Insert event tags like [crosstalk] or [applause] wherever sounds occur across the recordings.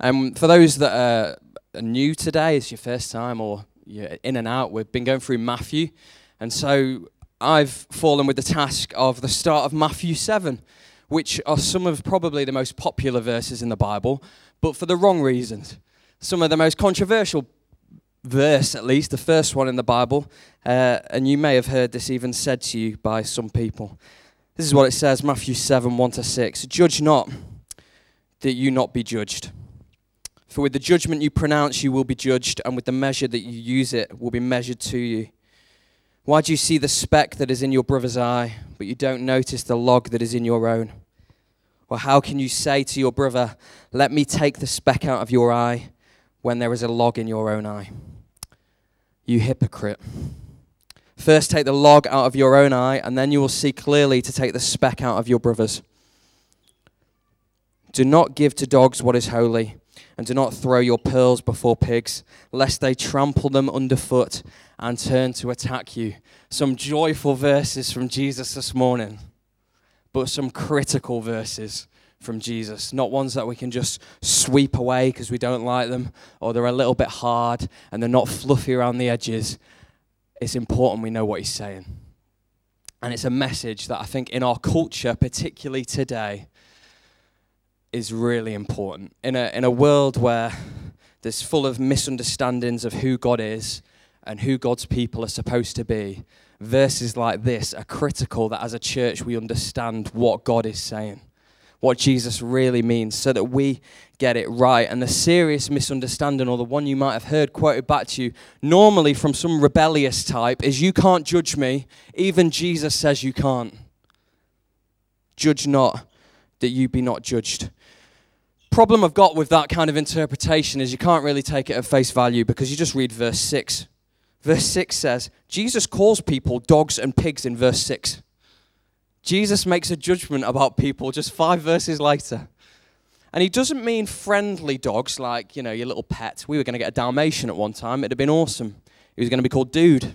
Um, for those that are new today, it's your first time or you're in and out, we've been going through Matthew. And so I've fallen with the task of the start of Matthew 7, which are some of probably the most popular verses in the Bible, but for the wrong reasons. Some of the most controversial verse, at least, the first one in the Bible. Uh, and you may have heard this even said to you by some people. This is what it says Matthew 7 1 to 6. Judge not that you not be judged. For with the judgment you pronounce, you will be judged, and with the measure that you use it will be measured to you. Why do you see the speck that is in your brother's eye, but you don't notice the log that is in your own? Or how can you say to your brother, Let me take the speck out of your eye, when there is a log in your own eye? You hypocrite. First take the log out of your own eye, and then you will see clearly to take the speck out of your brother's. Do not give to dogs what is holy and do not throw your pearls before pigs, lest they trample them underfoot and turn to attack you. Some joyful verses from Jesus this morning, but some critical verses from Jesus, not ones that we can just sweep away because we don't like them or they're a little bit hard and they're not fluffy around the edges. It's important we know what he's saying. And it's a message that I think in our culture, particularly today, is really important. In a, in a world where there's full of misunderstandings of who God is and who God's people are supposed to be, verses like this are critical that as a church we understand what God is saying, what Jesus really means, so that we get it right. And the serious misunderstanding, or the one you might have heard quoted back to you, normally from some rebellious type, is you can't judge me. Even Jesus says you can't. Judge not that you be not judged problem I've got with that kind of interpretation is you can't really take it at face value because you just read verse 6. Verse 6 says, Jesus calls people dogs and pigs in verse 6. Jesus makes a judgment about people just five verses later. And he doesn't mean friendly dogs like, you know, your little pet. We were going to get a Dalmatian at one time. It'd have been awesome. He was going to be called Dude.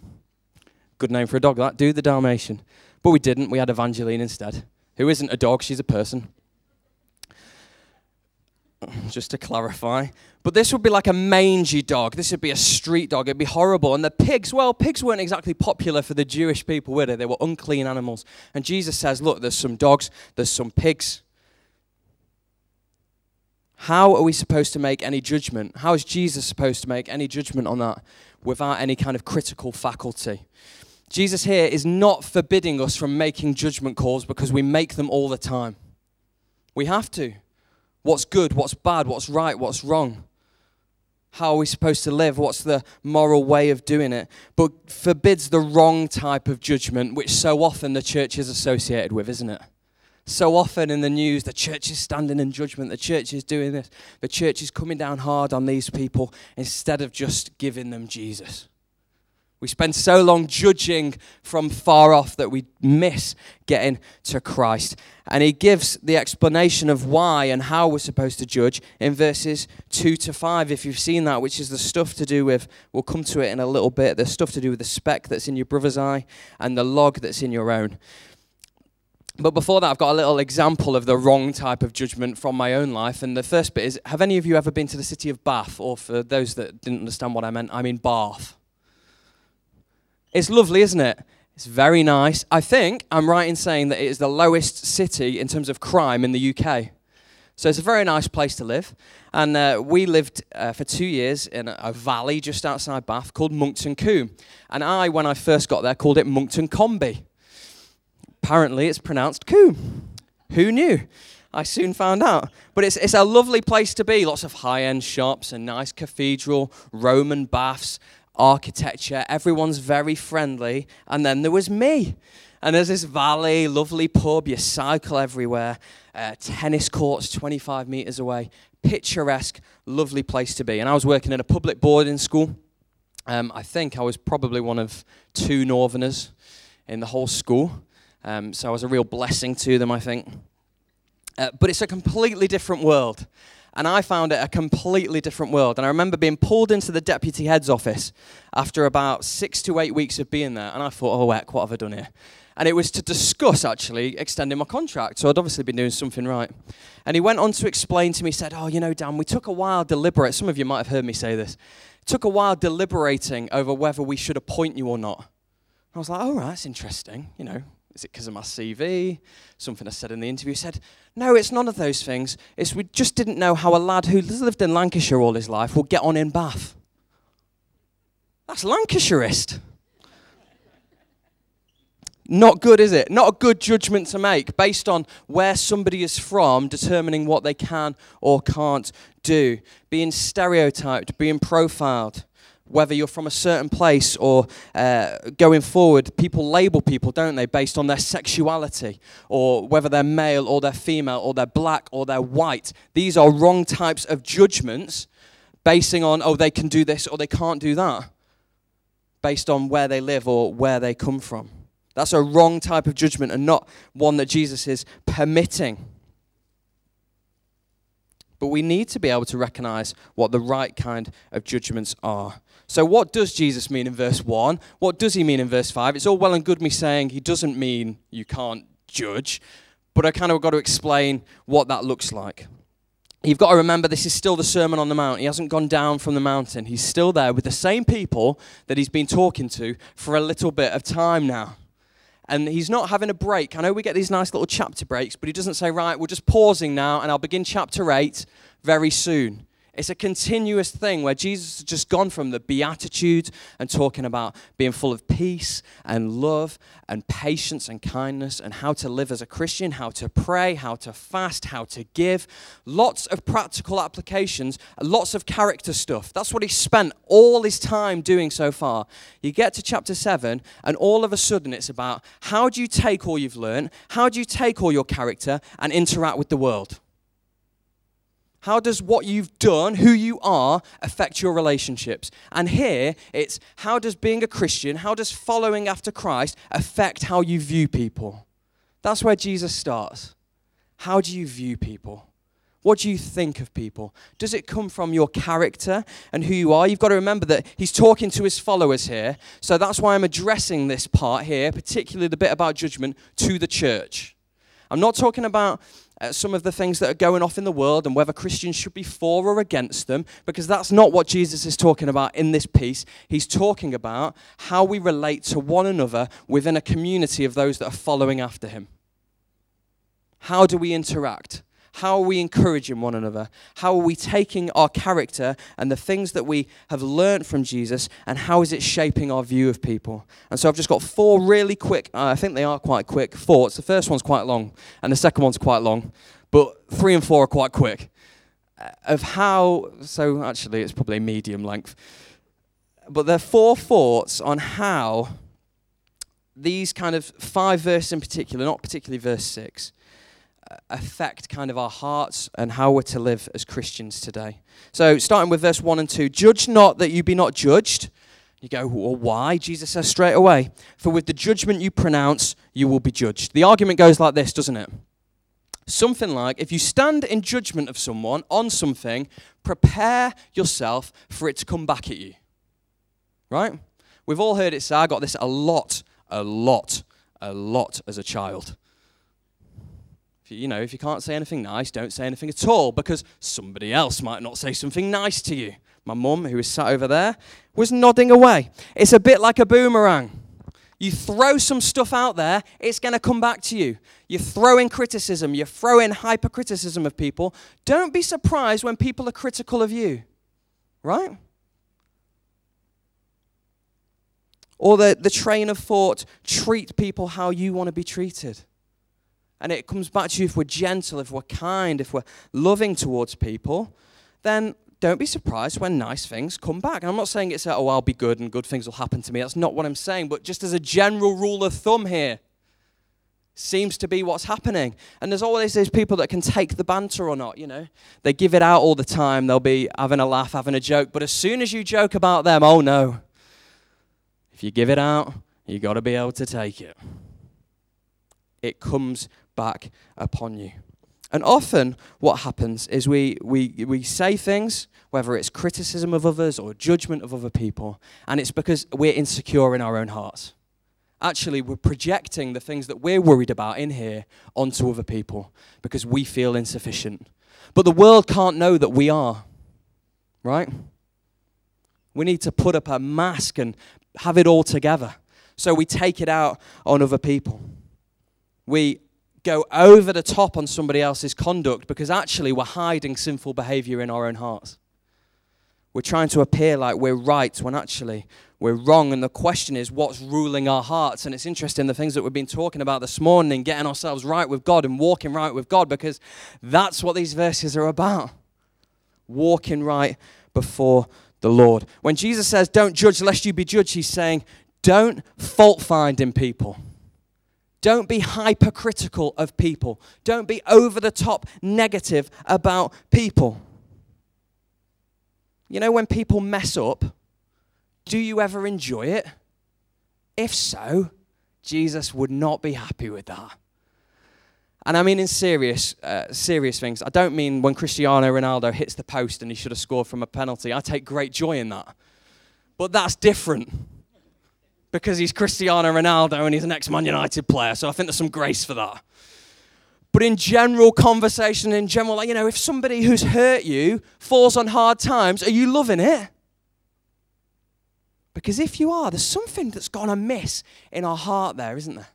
Good name for a dog, that. Dude the Dalmatian. But we didn't. We had Evangeline instead, who isn't a dog, she's a person [laughs] just to clarify. But this would be like a mangy dog. This would be a street dog. It'd be horrible. And the pigs, well, pigs weren't exactly popular for the Jewish people, were they? They were unclean animals. And Jesus says, look, there's some dogs, there's some pigs. How are we supposed to make any judgment? How is Jesus supposed to make any judgment on that without any kind of critical faculty? Jesus here is not forbidding us from making judgment calls because we make them all the time. We have to what's good, what's bad, what's right, what's wrong. How are we supposed to live? What's the moral way of doing it? But forbids the wrong type of judgment, which so often the church is associated with, isn't it? So often in the news, the church is standing in judgment, the church is doing this, the church is coming down hard on these people instead of just giving them Jesus. We spend so long judging from far off that we miss getting to Christ. And he gives the explanation of why and how we're supposed to judge in verses 2 to 5, if you've seen that, which is the stuff to do with, we'll come to it in a little bit, the stuff to do with the speck that's in your brother's eye and the log that's in your own. But before that, I've got a little example of the wrong type of judgment from my own life. And the first bit is Have any of you ever been to the city of Bath? Or for those that didn't understand what I meant, I mean Bath. It's lovely, isn't it? It's very nice. I think I'm right in saying that it is the lowest city in terms of crime in the UK. So it's a very nice place to live. And uh, we lived uh, for two years in a, valley just outside Bath called Monkton Combe. And I, when I first got there, called it Monkton Comby. Apparently, it's pronounced Combe. Who knew? I soon found out. But it's, it's a lovely place to be. Lots of high end shops, a nice cathedral, Roman baths, architecture. Everyone's very friendly. And then there was me. And there's this valley, lovely pub, you cycle everywhere, uh, tennis courts 25 meters away, picturesque, lovely place to be. And I was working in a public boarding school. Um, I think I was probably one of two Northerners in the whole school. Um, so I was a real blessing to them, I think. Uh, but it's a completely different world and I found it a completely different world. And I remember being pulled into the deputy head's office after about six to eight weeks of being there, and I thought, oh, heck, what have I done here? and it was to discuss actually extending my contract. So I'd obviously been doing something right. And he went on to explain to me, said, Oh, you know, Dan, we took a while deliberate. Some of you might have heard me say this. Took a while deliberating over whether we should appoint you or not. I was like, Oh, right, that's interesting. You know, is it because of my CV? Something I said in the interview. Said, No, it's none of those things. It's we just didn't know how a lad who lived in Lancashire all his life would get on in Bath. That's Lancashireist. Not good, is it? Not a good judgment to make based on where somebody is from, determining what they can or can't do. Being stereotyped, being profiled, whether you're from a certain place or uh, going forward, people label people, don't they, based on their sexuality or whether they're male or they're female or they're black or they're white. These are wrong types of judgments basing on, oh, they can do this or they can't do that, based on where they live or where they come from. That's a wrong type of judgment and not one that Jesus is permitting. But we need to be able to recognize what the right kind of judgments are. So, what does Jesus mean in verse 1? What does he mean in verse 5? It's all well and good me saying he doesn't mean you can't judge, but I kind of got to explain what that looks like. You've got to remember this is still the Sermon on the Mount. He hasn't gone down from the mountain. He's still there with the same people that he's been talking to for a little bit of time now and he's not having a break. I know we get these nice little chapter breaks, but he doesn't say, right, we're just pausing now and I'll begin chapter 8 very soon. It's a continuous thing where Jesus has just gone from the Beatitudes and talking about being full of peace and love and patience and kindness and how to live as a Christian, how to pray, how to fast, how to give. Lots of practical applications, lots of character stuff. That's what he spent all his time doing so far. You get to chapter 7, and all of a sudden it's about how do you take all you've learned, how do you take all your character and interact with the world? How does what you've done, who you are, affect your relationships? And here it's how does being a Christian, how does following after Christ affect how you view people? That's where Jesus starts. How do you view people? What do you think of people? Does it come from your character and who you are? You've got to remember that he's talking to his followers here. So that's why I'm addressing this part here, particularly the bit about judgment, to the church. I'm not talking about uh, some of the things that are going off in the world and whether Christians should be for or against them, because that's not what Jesus is talking about in this piece. He's talking about how we relate to one another within a community of those that are following after him. How do we interact? How are we encouraging one another? How are we taking our character and the things that we have learned from Jesus and how is it shaping our view of people? And so I've just got four really quick, uh, I think they are quite quick, thoughts. The first one's quite long and the second one's quite long, but three and four are quite quick. Uh, of how, so actually it's probably medium length, but there are four thoughts on how these kind of five verses in particular, not particularly verse six, affect kind of our hearts and how we're to live as Christians today. So, starting with verse 1 and 2 Judge not that you be not judged. You go, well, why? Jesus says straight away, For with the judgment you pronounce, you will be judged. The argument goes like this, doesn't it? Something like, if you stand in judgment of someone on something, prepare yourself for it to come back at you. Right? We've all heard it say, I got this a lot, a lot, a lot as a child you know, if you can't say anything nice, don't say anything at all because somebody else might not say something nice to you. My mum, who is sat over there, was nodding away. It's a bit like a boomerang. You throw some stuff out there, it's going to come back to you. You throw in criticism, you throw in hypercriticism of people. Don't be surprised when people are critical of you, right? Or the, the train of thought treat people how you want to be treated. And it comes back to you if we're gentle, if we're kind, if we're loving towards people, then don't be surprised when nice things come back. And I'm not saying it's, oh, I'll be good and good things will happen to me. That's not what I'm saying. But just as a general rule of thumb here, seems to be what's happening. And there's always these people that can take the banter or not, you know. They give it out all the time. They'll be having a laugh, having a joke. But as soon as you joke about them, oh no. If you give it out, you've got to be able to take it. It comes back upon you. And often, what happens is we, we, we say things, whether it's criticism of others or judgment of other people, and it's because we're insecure in our own hearts. actually we're projecting the things that we're worried about in here onto other people because we feel insufficient. But the world can't know that we are, right? We need to put up a mask and have it all together. So we take it out on other people. We go over the top on somebody else's conduct because actually we're hiding sinful behavior in our own hearts. We're trying to appear like we're right when actually we're wrong. And the question is, what's ruling our hearts? And it's interesting the things that we've been talking about this morning, getting ourselves right with God and walking right with God, because that's what these verses are about. Walking right before the Lord. When Jesus says, Don't judge lest you be judged, he's saying, Don't fault find in people. Don't be hypercritical of people. Don't be over the top negative about people. You know, when people mess up, do you ever enjoy it? If so, Jesus would not be happy with that. And I mean in serious, uh, serious things. I don't mean when Cristiano Ronaldo hits the post and he should have scored from a penalty. I take great joy in that. But that's different because he's Cristiano Ronaldo and he's an ex-Man United player. So I think there's some grace for that. But in general conversation, in general, like, you know, if somebody who's hurt you falls on hard times, are you loving it? Because if you are, there's something that's gone amiss in our heart there, isn't there?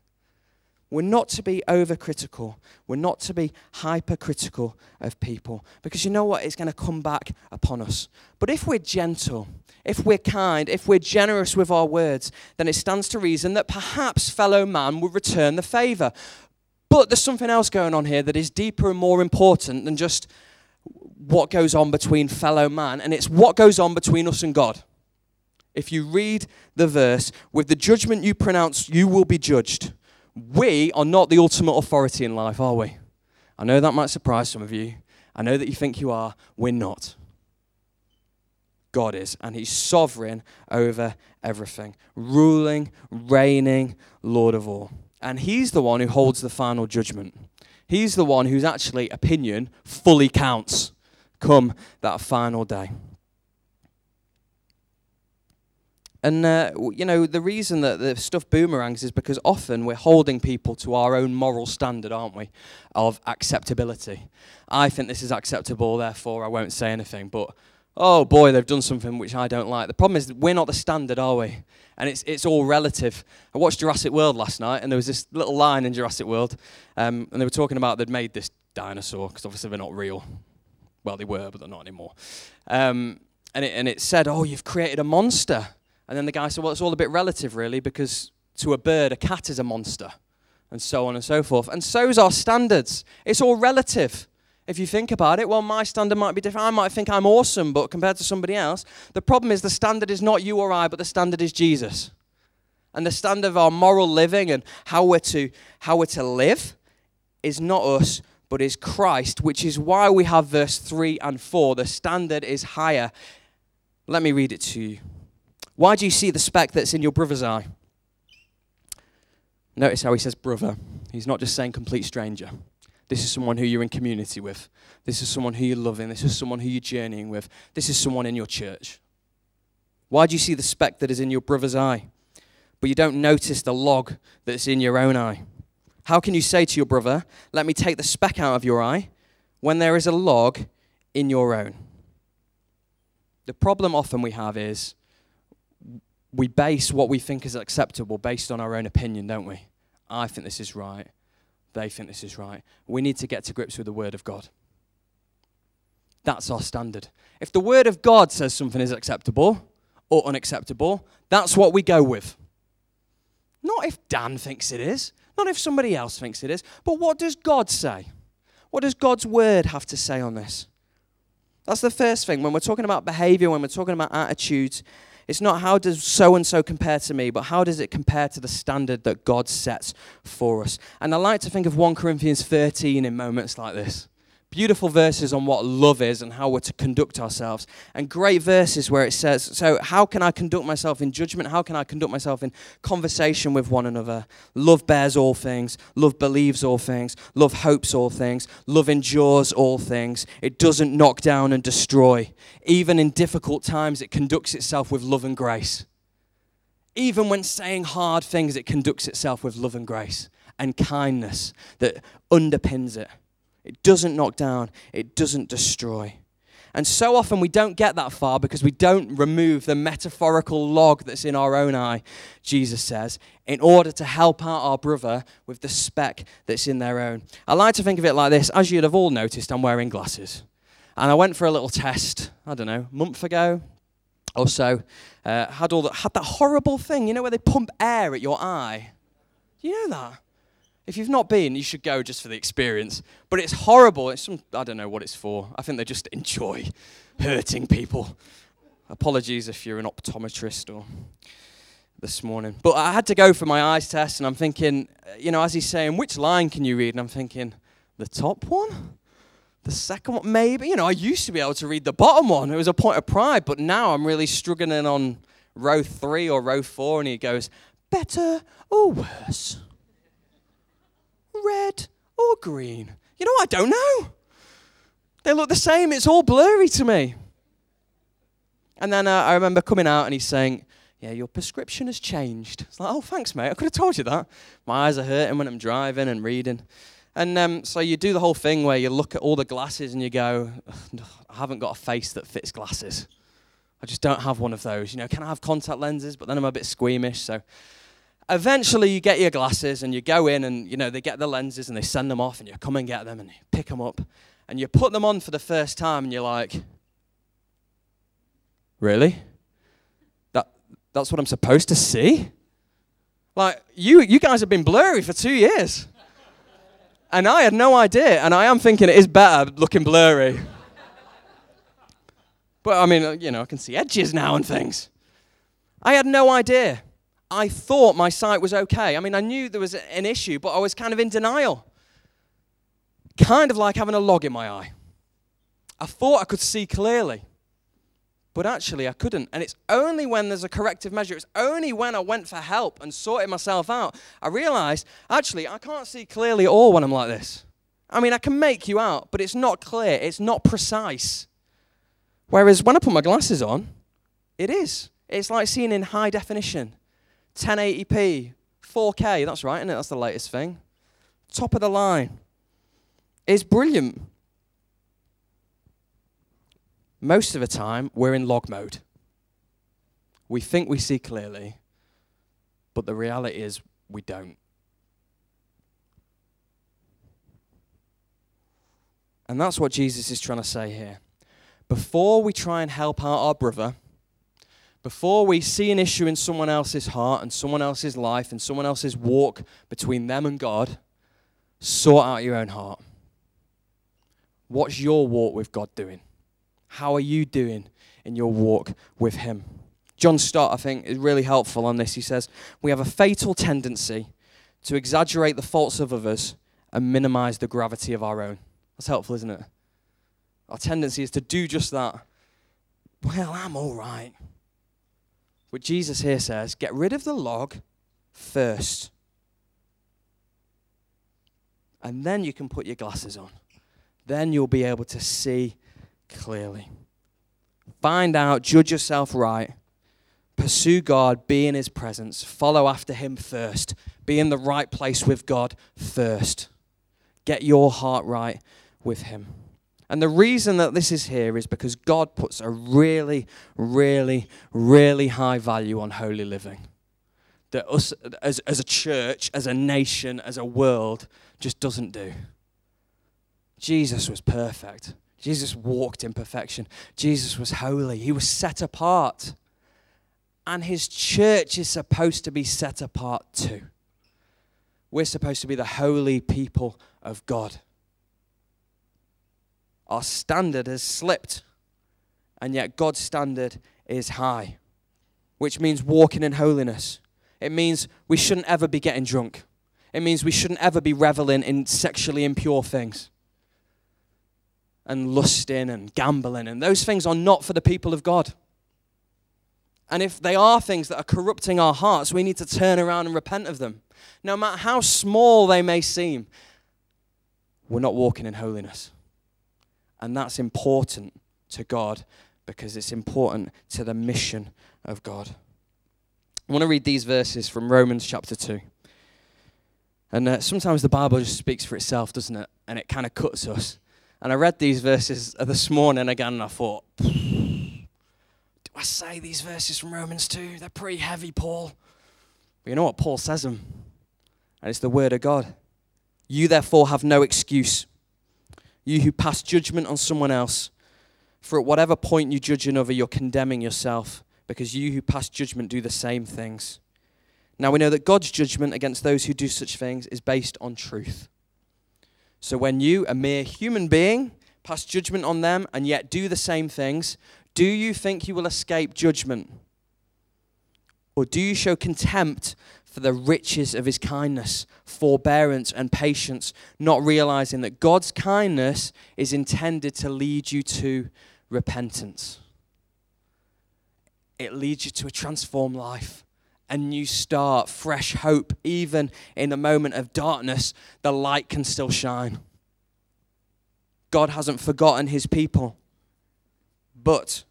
We're not to be overcritical. We're not to be hypercritical of people because you know what? It's going to come back upon us. But if we're gentle, if we're kind, if we're generous with our words, then it stands to reason that perhaps fellow man will return the favor. But there's something else going on here that is deeper and more important than just what goes on between fellow man, and it's what goes on between us and God. If you read the verse, with the judgment you pronounce, you will be judged we are not the ultimate authority in life, are we? I know that might surprise some of you. I know that you think you are. We're not. God is, and He's sovereign over everything, ruling, reigning, Lord of all. And He's the one who holds the final judgment. He's the one whose actually opinion fully counts come that final day. And, uh, you know, the reason that the stuff boomerangs is because often we're holding people to our own moral standard, aren't we, of acceptability. I think this is acceptable, therefore I won't say anything. But, oh boy, they've done something which I don't like. The problem is we're not the standard, are we? And it's, it's all relative. I watched Jurassic World last night, and there was this little line in Jurassic World, um, and they were talking about they'd made this dinosaur, because obviously they're not real. Well, they were, but they're not anymore. Um, and, it, and it said, oh, you've created a monster. And then the guy said, Well, it's all a bit relative, really, because to a bird, a cat is a monster, and so on and so forth. And so's our standards. It's all relative. If you think about it, well, my standard might be different. I might think I'm awesome, but compared to somebody else, the problem is the standard is not you or I, but the standard is Jesus. And the standard of our moral living and how we're to, how we're to live is not us, but is Christ, which is why we have verse 3 and 4. The standard is higher. Let me read it to you. Why do you see the speck that's in your brother's eye? Notice how he says brother. He's not just saying complete stranger. This is someone who you're in community with. This is someone who you're loving. This is someone who you're journeying with. This is someone in your church. Why do you see the speck that is in your brother's eye, but you don't notice the log that's in your own eye? How can you say to your brother, Let me take the speck out of your eye, when there is a log in your own? The problem often we have is we base what we think is acceptable based on our own opinion, don't we? I think this is right. They think this is right. We need to get to grips with the Word of God. That's our standard. If the Word of God says something is acceptable or unacceptable, that's what we go with. Not if Dan thinks it is, not if somebody else thinks it is, but what does God say? What does God's Word have to say on this? That's the first thing. When we're talking about behavior, when we're talking about attitudes, it's not how does so and so compare to me, but how does it compare to the standard that God sets for us. And I like to think of 1 Corinthians 13 in moments like this beautiful verses on what love is and how we're to conduct ourselves. And great verses where it says, So, how can I conduct myself in judgment? How can I conduct myself in conversation with one another? Love bears all things. Love believes all things. Love hopes all things. Love endures all things. It doesn't knock down and destroy. Even in difficult times, it conducts itself with love and grace. even when saying hard things, it conducts itself with love and grace and kindness that underpins it. It doesn't knock down, it doesn't destroy. And so often we don't get that far because we don't remove the metaphorical log that's in our own eye, Jesus says, in order to help out our brother with the speck that's in their own. I like to think of it like this. As you'd have all noticed, I'm wearing glasses. And I went for a little test, I don't know, a month ago or so. Uh, had, all the, had that horrible thing, you know, where they pump air at your eye. Do you know that? If you've not been, you should go just for the experience. But it's horrible. It's some, I don't know what it's for. I think they just enjoy hurting people. Apologies if you're an optometrist or this morning. But I had to go for my eyes test, and I'm thinking, uh, you know, as he's saying, which line can you read? And I'm thinking, the top one? The second one? Maybe. You know, I used to be able to read the bottom one. It was a point of pride, but now I'm really struggling on row three or row four, and he goes, better or worse? Red or green? You know, I don't know. They look the same. It's all blurry to me. And then uh, I remember coming out and he's saying, Yeah, your prescription has changed. It's like, Oh, thanks, mate. I could have told you that. My eyes are hurting when I'm driving and reading. And um, so you do the whole thing where you look at all the glasses and you go, I haven't got a face that fits glasses. I just don't have one of those. You know, can I have contact lenses? But then I'm a bit squeamish. So eventually you get your glasses and you go in and you know they get the lenses and they send them off and you come and get them and you pick them up and you put them on for the first time and you're like really? That that's what i'm supposed to see? Like you you guys have been blurry for 2 years. And i had no idea and i am thinking it is better looking blurry. But i mean you know i can see edges now and things. I had no idea I thought my sight was okay. I mean, I knew there was an issue, but I was kind of in denial. Kind of like having a log in my eye. I thought I could see clearly, but actually I couldn't. And it's only when there's a corrective measure, it's only when I went for help and sorted myself out, I realized actually I can't see clearly at all when I'm like this. I mean, I can make you out, but it's not clear, it's not precise. Whereas when I put my glasses on, it is. It's like seeing in high definition. 1080p, 4K. That's right, isn't it? That's the latest thing. Top of the line. It's brilliant. Most of the time, we're in log mode. We think we see clearly, but the reality is we don't. And that's what Jesus is trying to say here. Before we try and help out our brother, before we see an issue in someone else's heart and someone else's life and someone else's walk between them and God, sort out your own heart. What's your walk with God doing? How are you doing in your walk with Him? John Stott, I think, is really helpful on this. He says, We have a fatal tendency to exaggerate the faults of others and minimize the gravity of our own. That's helpful, isn't it? Our tendency is to do just that. Well, I'm all right. But Jesus here says, get rid of the log first. And then you can put your glasses on. Then you'll be able to see clearly. Find out, judge yourself right. Pursue God, be in His presence. Follow after Him first. Be in the right place with God first. Get your heart right with Him. And the reason that this is here is because God puts a really, really, really high value on holy living. That us as, as a church, as a nation, as a world, just doesn't do. Jesus was perfect. Jesus walked in perfection. Jesus was holy. He was set apart. And his church is supposed to be set apart too. We're supposed to be the holy people of God our standard has slipped, and yet God's standard is high, which means walking in holiness. It means we shouldn't ever be getting drunk. It means we shouldn't ever be reveling in sexually impure things and lusting and gambling. And those things are not for the people of God. And if they are things that are corrupting our hearts, we need to turn around and repent of them. No matter how small they may seem, we're not walking in holiness. And that's important to God because it's important to the mission of God. I want to read these verses from Romans chapter 2. And uh, sometimes the Bible just speaks for itself, doesn't it? And it kind of cuts us. And I read these verses this morning again and I thought, do I say these verses from Romans 2? They're pretty heavy, Paul. But you know what? Paul says them. And it's the word of God. You therefore have no excuse. You who pass judgment on someone else, for at whatever point you judge another, you're condemning yourself, because you who pass judgment do the same things. Now we know that God's judgment against those who do such things is based on truth. So when you, a mere human being, pass judgment on them and yet do the same things, do you think you will escape judgment? Or do you show contempt for the riches of his kindness, forbearance, and patience, not realizing that God's kindness is intended to lead you to repentance? It leads you to a transformed life a new start, fresh hope. Even in a moment of darkness, the light can still shine. God hasn't forgotten his people. But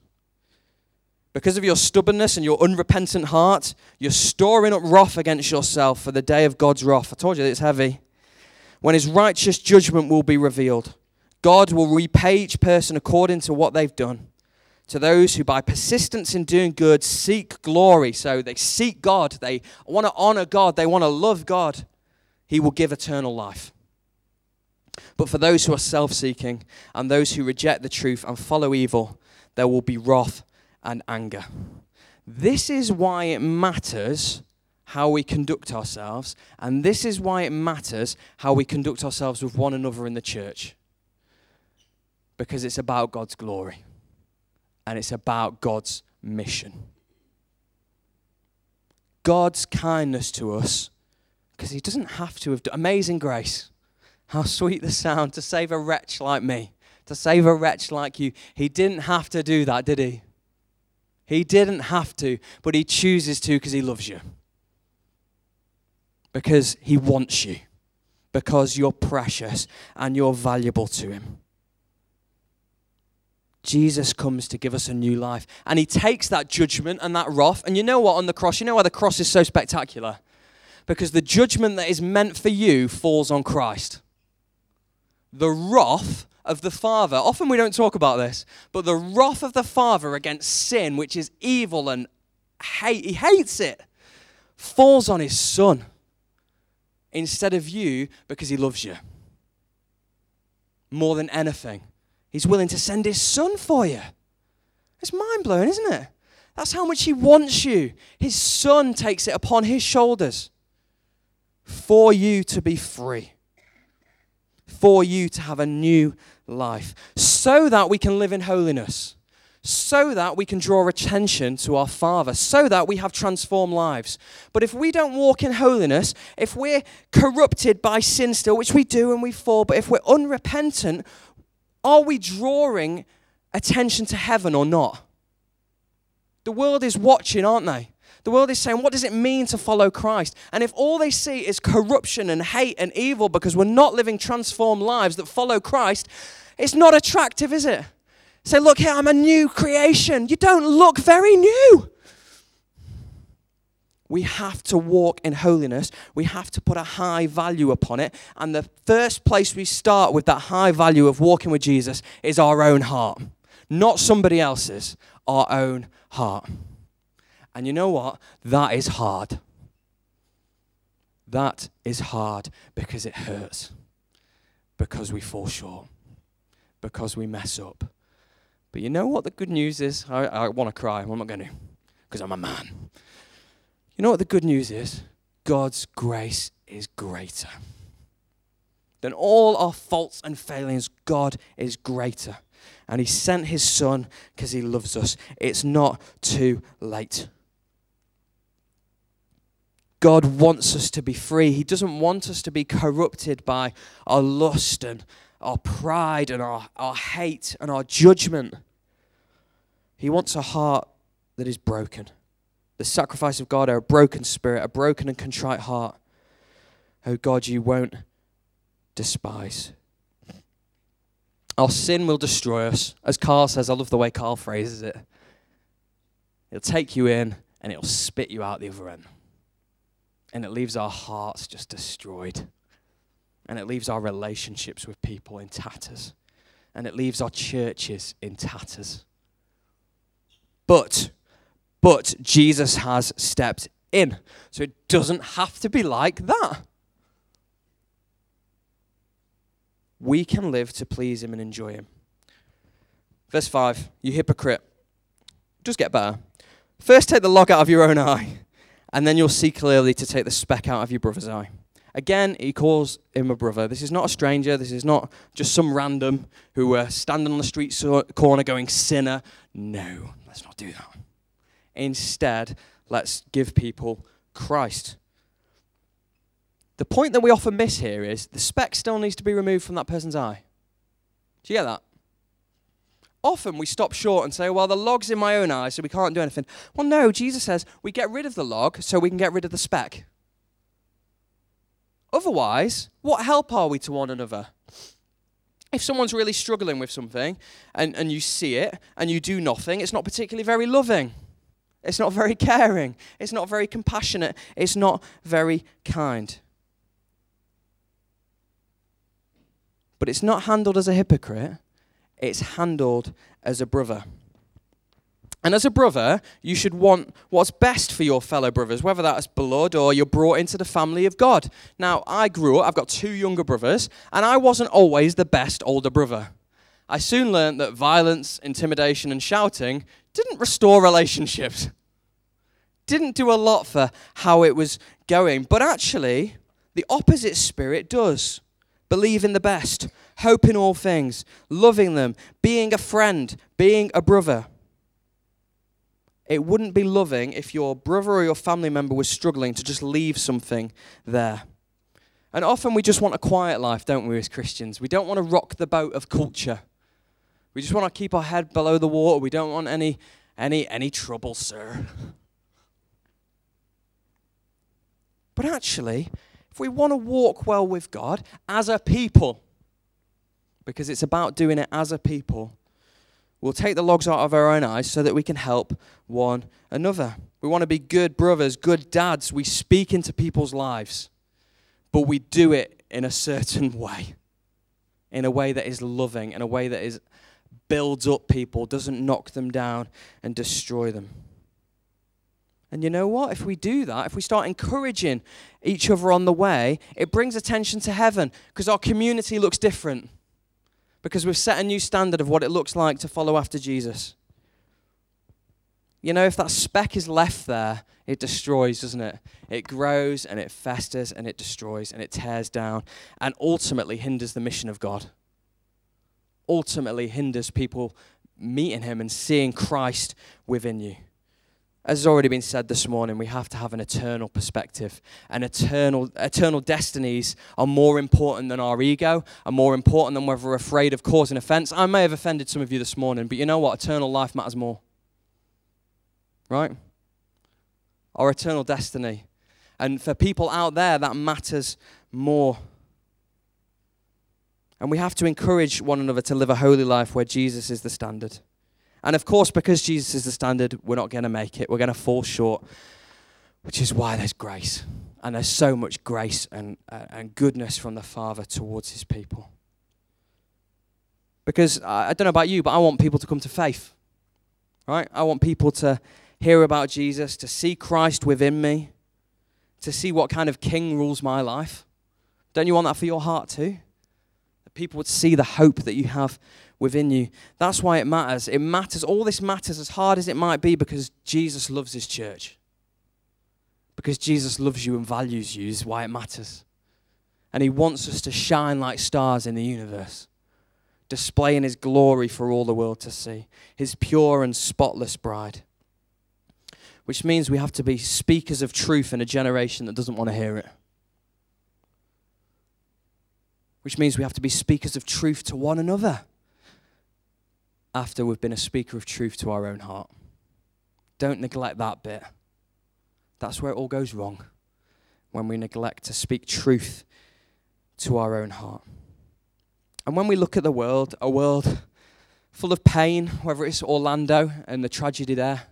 because of your stubbornness and your unrepentant heart, you're storing up wrath against yourself for the day of God's wrath. I told you it's heavy. When his righteous judgment will be revealed, God will repay each person according to what they've done to those who by persistence in doing good seek glory. So they seek God, they want to honor God, they want to love God. He will give eternal life. But for those who are self seeking and those who reject the truth and follow evil, there will be wrath and anger. This is why it matters how we conduct ourselves, and this is why it matters how we conduct ourselves with one another in the church. Because it's about God's glory and it's about God's mission. God's kindness to us, because He doesn't have to have done amazing grace. How sweet the sound to save a wretch like me, to save a wretch like you. He didn't have to do that, did He? He didn't have to, but He chooses to because He loves you. Because He wants you. Because you're precious and you're valuable to Him. Jesus comes to give us a new life. And he takes that judgment and that wrath. And you know what, on the cross, you know why the cross is so spectacular? Because the judgment that is meant for you falls on Christ. The wrath of the Father, often we don't talk about this, but the wrath of the Father against sin, which is evil and hate, he hates it, falls on his Son instead of you because he loves you more than anything. He's willing to send his son for you. It's mind blowing, isn't it? That's how much he wants you. His son takes it upon his shoulders for you to be free, for you to have a new life, so that we can live in holiness, so that we can draw attention to our Father, so that we have transformed lives. But if we don't walk in holiness, if we're corrupted by sin still, which we do and we fall, but if we're unrepentant, are we drawing attention to heaven or not? The world is watching, aren't they? The world is saying, what does it mean to follow Christ? And if all they see is corruption and hate and evil because we're not living transformed lives that follow Christ, it's not attractive, is it? Say, look here, I'm a new creation. You don't look very new. We have to walk in holiness. We have to put a high value upon it. And the first place we start with that high value of walking with Jesus is our own heart, not somebody else's, our own heart. And you know what? That is hard. That is hard because it hurts, because we fall short, because we mess up. But you know what the good news is? I, I want to cry. I'm not going to, because I'm a man. You know what the good news is? God's grace is greater. Than all our faults and failings, God is greater. And He sent His Son because He loves us. It's not too late. God wants us to be free. He doesn't want us to be corrupted by our lust and our pride and our, our hate and our judgment. He wants a heart that is broken the sacrifice of God, a broken spirit, a broken and contrite heart. Oh God, you won't despise. Our sin will destroy us. As Carl says, I love the way Carl phrases it. It'll take you in and it'll spit you out the other end. And it leaves our hearts just destroyed. And it leaves our relationships with people in tatters. And it leaves our churches in tatters. But, but Jesus has stepped in. So it doesn't have to be like that. We can live to please Him and enjoy Him. Verse 5 You hypocrite. Just get better. First, take the log out of your own eye, and then you'll see clearly to take the speck out of your brother's eye. Again, he calls him a brother. This is not a stranger. This is not just some random who were standing on the street corner going, Sinner. No, let's not do that. Instead, let's give people Christ. The point that we often miss here is the speck still needs to be removed from that person's eye. Do you get that? Often we stop short and say, well, the log's in my own eye, so we can't do anything. Well, no, Jesus says we get rid of the log so we can get rid of the speck. Otherwise, what help are we to one another? If someone's really struggling with something and, and you see it and you do nothing, it's not particularly very loving. It's not very [laughs] caring. It's not very compassionate. It's not very kind. But it's not handled as a hypocrite, it's handled as a brother. And as a brother, you should want what's best for your fellow brothers, whether that's blood or you're brought into the family of God. Now, I grew up, I've got two younger brothers, and I wasn't always the best older brother. I soon learned that violence, intimidation, and shouting didn't restore relationships, didn't do a lot for how it was going, but actually, the opposite spirit does believe in the best, hope in all things, loving them, being a friend, being a brother. It wouldn't be loving if your brother or your family member was struggling to just leave something there. And often we just want a quiet life, don't we, as Christians? We don't want to rock the boat of culture. We just want to keep our head below the water. We don't want any any any trouble, sir. But actually, if we want to walk well with God as a people, because it's about doing it as a people, we'll take the logs out of our own eyes so that we can help one another. We want to be good brothers, good dads. We speak into people's lives, but we do it in a certain way, in a way that is loving, in a way that is builds up people, doesn't knock them down and destroy them. And you know what? If we do that, if we start encouraging each other on the way, it brings attention to heaven because our community looks different. Because we've set a new standard of what it looks like to follow after Jesus. You know, if that speck is left there, it destroys, doesn't it? It grows and it festers and it destroys and it tears down and ultimately hinders the mission of God. Ultimately hinders people meeting Him and seeing Christ within you as has already been said this morning, we have to have an eternal perspective. And eternal, eternal destinies are more important than our ego, are more important than whether we're afraid of causing offense. I may have offended some of you this morning, but you know what? Eternal life matters more. Right? Our eternal destiny. And for people out there, that matters more. And we have to encourage one another to live a holy life where Jesus is the standard. And of course, because Jesus is the standard, we're not going to make it. We're going to fall short, which is why there's grace. And there's so much grace and, uh, and goodness from the Father towards his people. Because I, I don't know about you, but I want people to come to faith. Right? I want people to hear about Jesus, to see Christ within me, to see what kind of king rules my life. Don't you want that for your heart too? That people would see the hope that you have within you. That's why it matters. It matters. All this matters as hard as it might be because Jesus loves his church. Because Jesus loves you and values you is why it matters. And he wants us to shine like stars in the universe, displaying his glory for all the world to see, his pure and spotless bride. Which means we have to be speakers of truth in a generation that doesn't want to hear it. Which means we have to be speakers of truth to one another after we've been a speaker of truth to our own heart. Don't neglect that bit. That's where it all goes wrong when we neglect to speak truth to our own heart. And when we look at the world, a world full of pain, whether it's Orlando and the tragedy there,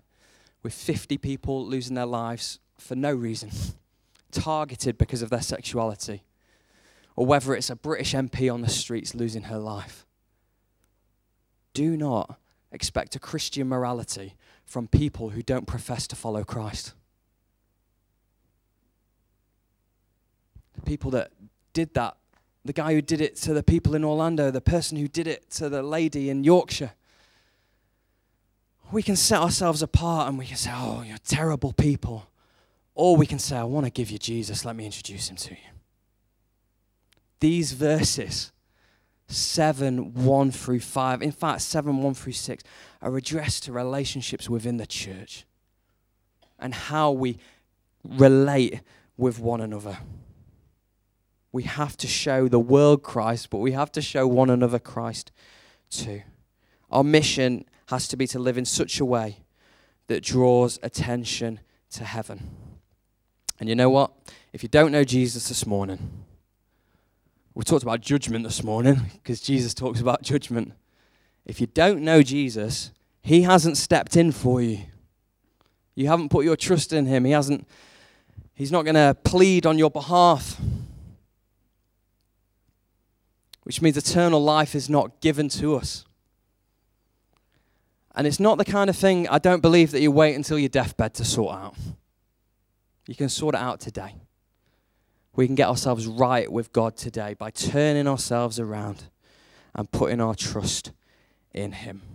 with 50 people losing their lives for no reason, targeted because of their sexuality, or whether it's a British MP on the streets losing her life. Do not expect a Christian morality from people who don't profess to follow Christ. The people that did that, the guy who did it to the people in Orlando, the person who did it to the lady in Yorkshire. We can set ourselves apart and we can say, Oh, you're terrible people. Or we can say, I want to give you Jesus. Let me introduce him to you. These verses, 7 1 through 5, in fact, 7 1 through 6, are addressed to relationships within the church and how we relate with one another. We have to show the world Christ, but we have to show one another Christ too. Our mission has to be to live in such a way that draws attention to heaven. And you know what? If you don't know Jesus this morning, we talked about judgment this morning because Jesus talks about judgment. If you don't know Jesus, he hasn't stepped in for you. You haven't put your trust in him. He hasn't He's not going to plead on your behalf. Which means eternal life is not given to us. And it's not the kind of thing I don't believe that you wait until your deathbed to sort out. You can sort it out today. We can get ourselves right with God today by turning ourselves around and putting our trust in Him.